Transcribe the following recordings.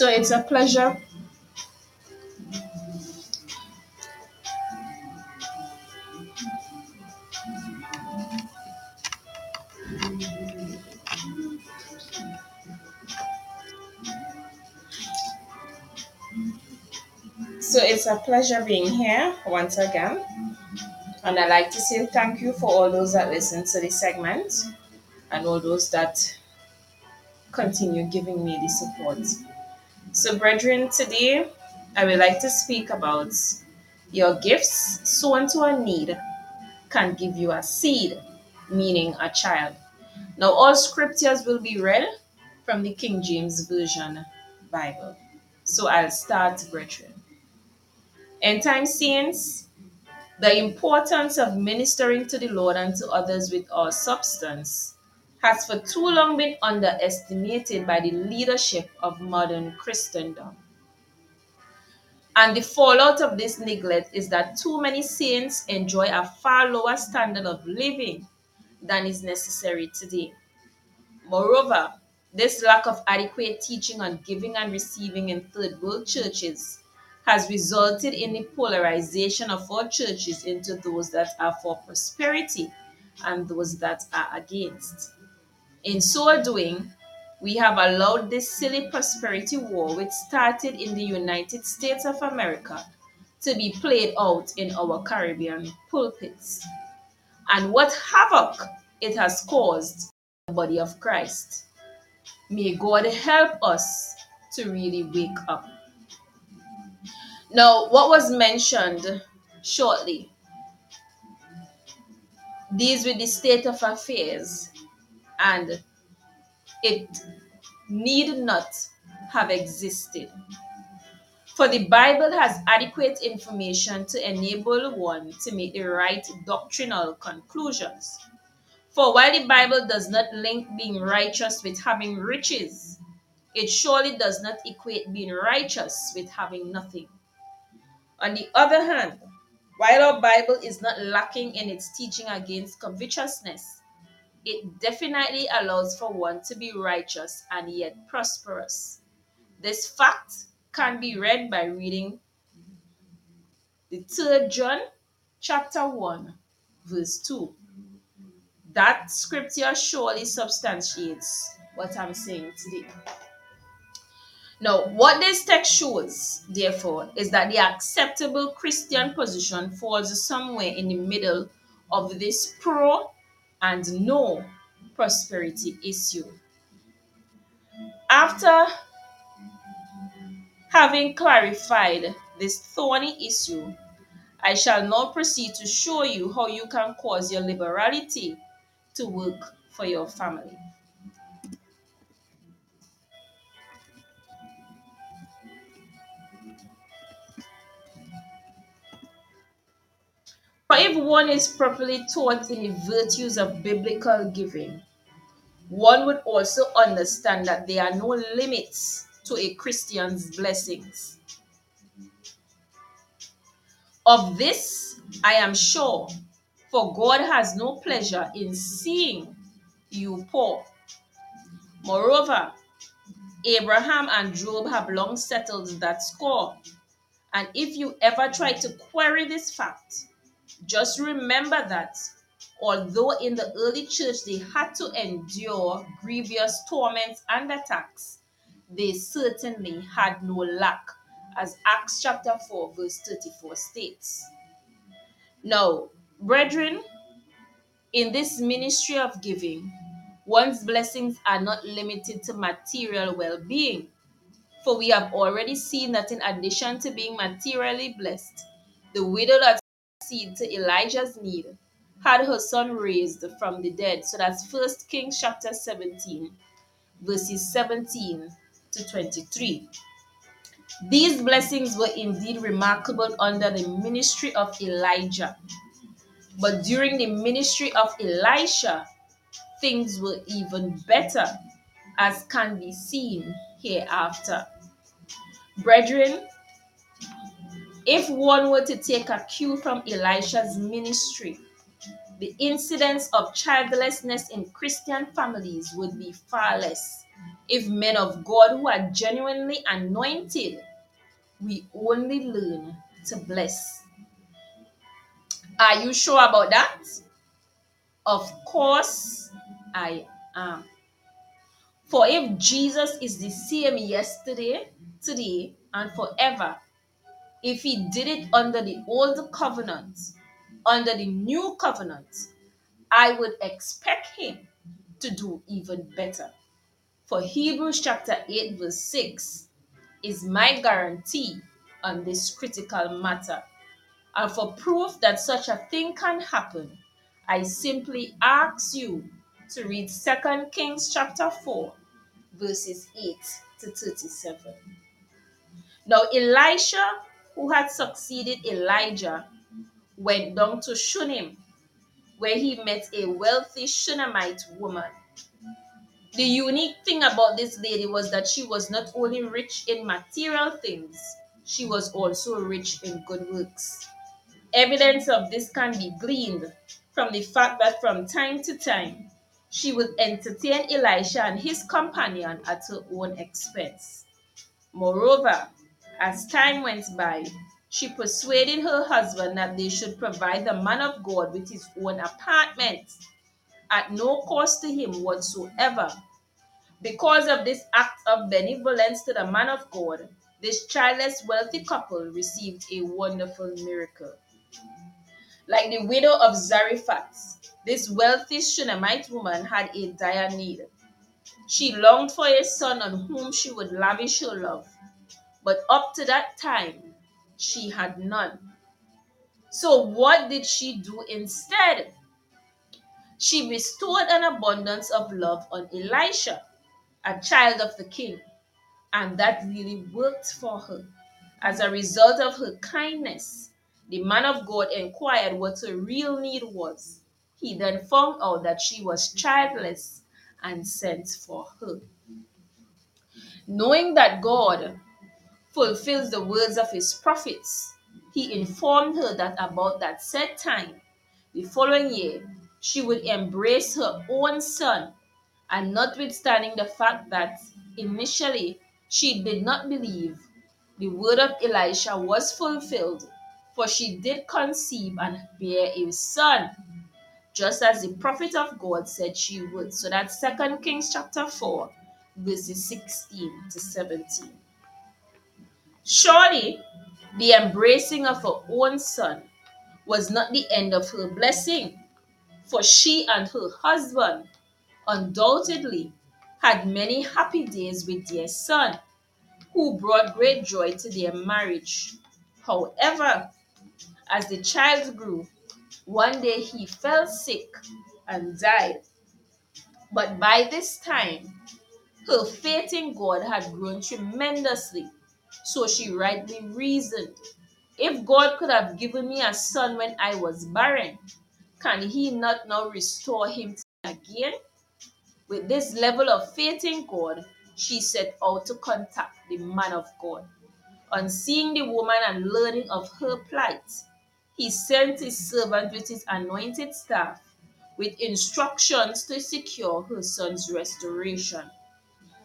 So it's a pleasure. So it's a pleasure being here once again. And I'd like to say thank you for all those that listen to this segment and all those that continue giving me the support. So, brethren, today I would like to speak about your gifts sown to a need can give you a seed, meaning a child. Now, all scriptures will be read from the King James Version Bible. So, I'll start, brethren. End time saints, the importance of ministering to the Lord and to others with our substance has for too long been underestimated by the leadership of modern Christendom. And the fallout of this neglect is that too many saints enjoy a far lower standard of living than is necessary today. Moreover, this lack of adequate teaching on giving and receiving in third world churches has resulted in the polarization of our churches into those that are for prosperity and those that are against. In so doing, we have allowed this silly prosperity war, which started in the United States of America, to be played out in our Caribbean pulpits. And what havoc it has caused the body of Christ. May God help us to really wake up. Now, what was mentioned shortly deals with the state of affairs, and it need not have existed. For the Bible has adequate information to enable one to make the right doctrinal conclusions. For while the Bible does not link being righteous with having riches, it surely does not equate being righteous with having nothing. On the other hand, while our Bible is not lacking in its teaching against covetousness, it definitely allows for one to be righteous and yet prosperous. This fact can be read by reading the third John chapter 1 verse 2. That scripture surely substantiates what I'm saying today. Now, what this text shows, therefore, is that the acceptable Christian position falls somewhere in the middle of this pro and no prosperity issue. After having clarified this thorny issue, I shall now proceed to show you how you can cause your liberality to work for your family. If one is properly taught in the virtues of biblical giving, one would also understand that there are no limits to a Christian's blessings. Of this I am sure, for God has no pleasure in seeing you poor. Moreover, Abraham and Job have long settled that score. And if you ever try to query this fact, just remember that although in the early church they had to endure grievous torments and attacks, they certainly had no lack, as Acts chapter 4, verse 34 states. Now, brethren, in this ministry of giving, one's blessings are not limited to material well being. For we have already seen that in addition to being materially blessed, the widow that succeeded to Elijah's need had her son raised from the dead. So that's First Kings chapter 17, verses 17 to 23. These blessings were indeed remarkable under the ministry of Elijah. But during the ministry of Elisha, things were even better, as can be seen hereafter. Brethren, if one were to take a cue from Elisha's ministry, the incidence of childlessness in Christian families would be far less if men of God who are genuinely anointed, we only learn to bless. Are you sure about that? Of course, I am. For if Jesus is the same yesterday, today, and forever, if he did it under the old covenant, under the new covenant, I would expect him to do even better. For Hebrews chapter 8, verse 6 is my guarantee on this critical matter. And for proof that such a thing can happen, I simply ask you to read 2 Kings chapter 4, verses 8 to 37. Now, Elisha, who had succeeded Elijah, went down to Shunem, where he met a wealthy Shunammite woman. The unique thing about this lady was that she was not only rich in material things, she was also rich in good works. Evidence of this can be gleaned from the fact that from time to time she would entertain Elisha and his companion at her own expense. Moreover, as time went by, she persuaded her husband that they should provide the man of God with his own apartment at no cost to him whatsoever. Because of this act of benevolence to the man of God, this childless wealthy couple received a wonderful miracle. Like the widow of Zarephath, this wealthy Shunammite woman had a dire need. She longed for a son on whom she would lavish her love, but up to that time, she had none. So, what did she do instead? She bestowed an abundance of love on Elisha, a child of the king, and that really worked for her. As a result of her kindness, the man of God inquired what her real need was. He then found out that she was childless and sent for her. Knowing that God fulfills the words of his prophets, he informed her that about that set time, the following year, she would embrace her own son. And notwithstanding the fact that initially she did not believe, the word of Elisha was fulfilled for she did conceive and bear a son, just as the prophet of God said she would. So that's Second Kings chapter 4, verses 16 to 17. Surely the embracing of her own son was not the end of her blessing, for she and her husband undoubtedly had many happy days with their son, who brought great joy to their marriage. However, as the child grew, one day he fell sick and died. But by this time, her faith in God had grown tremendously. So she rightly reasoned if God could have given me a son when I was barren, can he not now restore him again? With this level of faith in God, she set out to contact the man of God. On seeing the woman and learning of her plight, he sent his servant with his anointed staff with instructions to secure her son's restoration.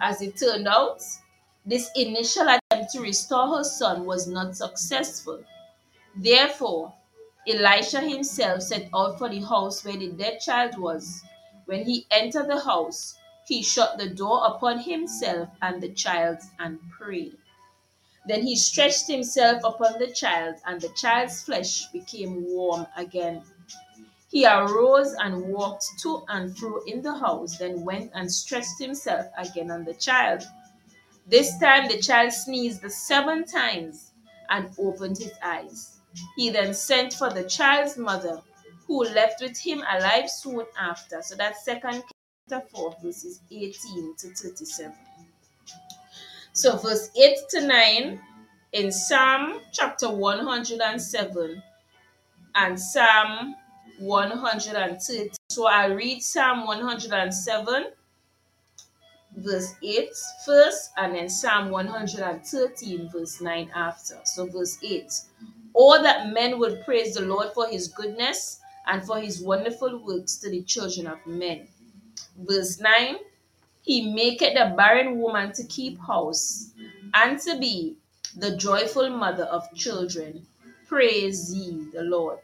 As it turned out, this initial attempt to restore her son was not successful. Therefore, Elisha himself set out for the house where the dead child was. When he entered the house, he shut the door upon himself and the child and prayed. Then he stretched himself upon the child, and the child's flesh became warm again. He arose and walked to and fro in the house, then went and stretched himself again on the child. This time the child sneezed seven times and opened his eyes. He then sent for the child's mother, who left with him alive soon after. So that's second chapter 4, verses 18 to 37. So verse 8 to 9 in Psalm chapter 107 and Psalm 130. So I read Psalm 107 verse 8 first and then Psalm 113 verse 9 after. So verse 8. All that men would praise the Lord for his goodness and for his wonderful works to the children of men. Verse 9 He maketh the barren woman to keep house and to be the joyful mother of children. Praise ye the Lord.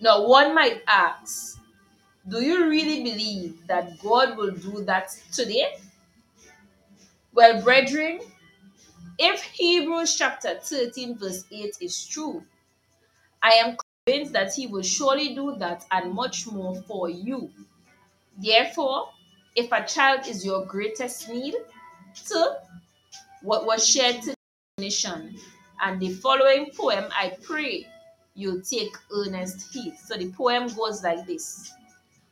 Now, one might ask, do you really believe that God will do that today? Well, brethren, if Hebrews chapter 13, verse 8 is true, I am convinced that He will surely do that and much more for you. Therefore, if a child is your greatest need, to what was shared to the nation, and the following poem, I pray you take earnest heed. So the poem goes like this.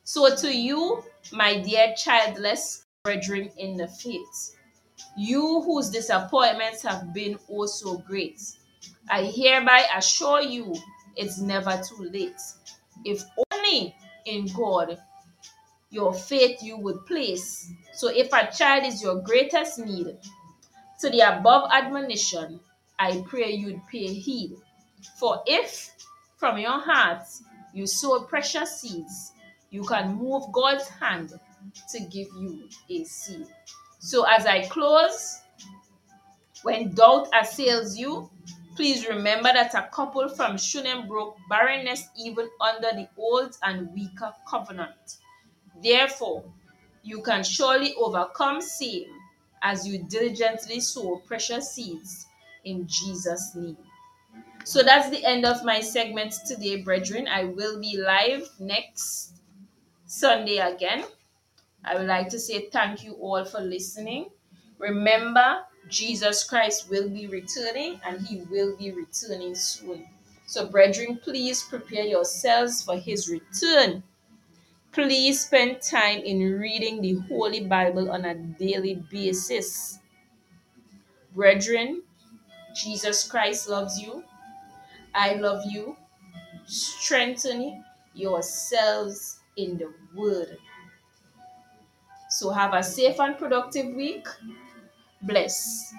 So to you, my dear childless brethren in the faith, you whose disappointments have been oh so great, I hereby assure you it's never too late. If only in God your faith you would place. So if a child is your greatest need, to the above admonition, I pray you'd pay heed. For if from your heart you sow precious seeds, you can move God's hand to give you a seed. So as I close, when doubt assails you, please remember that a couple from Shunem broke barrenness even under the old and weaker covenant. Therefore, you can surely overcome same as you diligently sow precious seeds in Jesus' name. So that's the end of my segment today, brethren. I will be live next Sunday again. I would like to say thank you all for listening. Remember, Jesus Christ will be returning and he will be returning soon. So, brethren, please prepare yourselves for his return. Please spend time in reading the Holy Bible on a daily basis. Brethren, Jesus Christ loves you. I love you. Strengthen yourselves in the Word. So have a safe and productive week. Bless.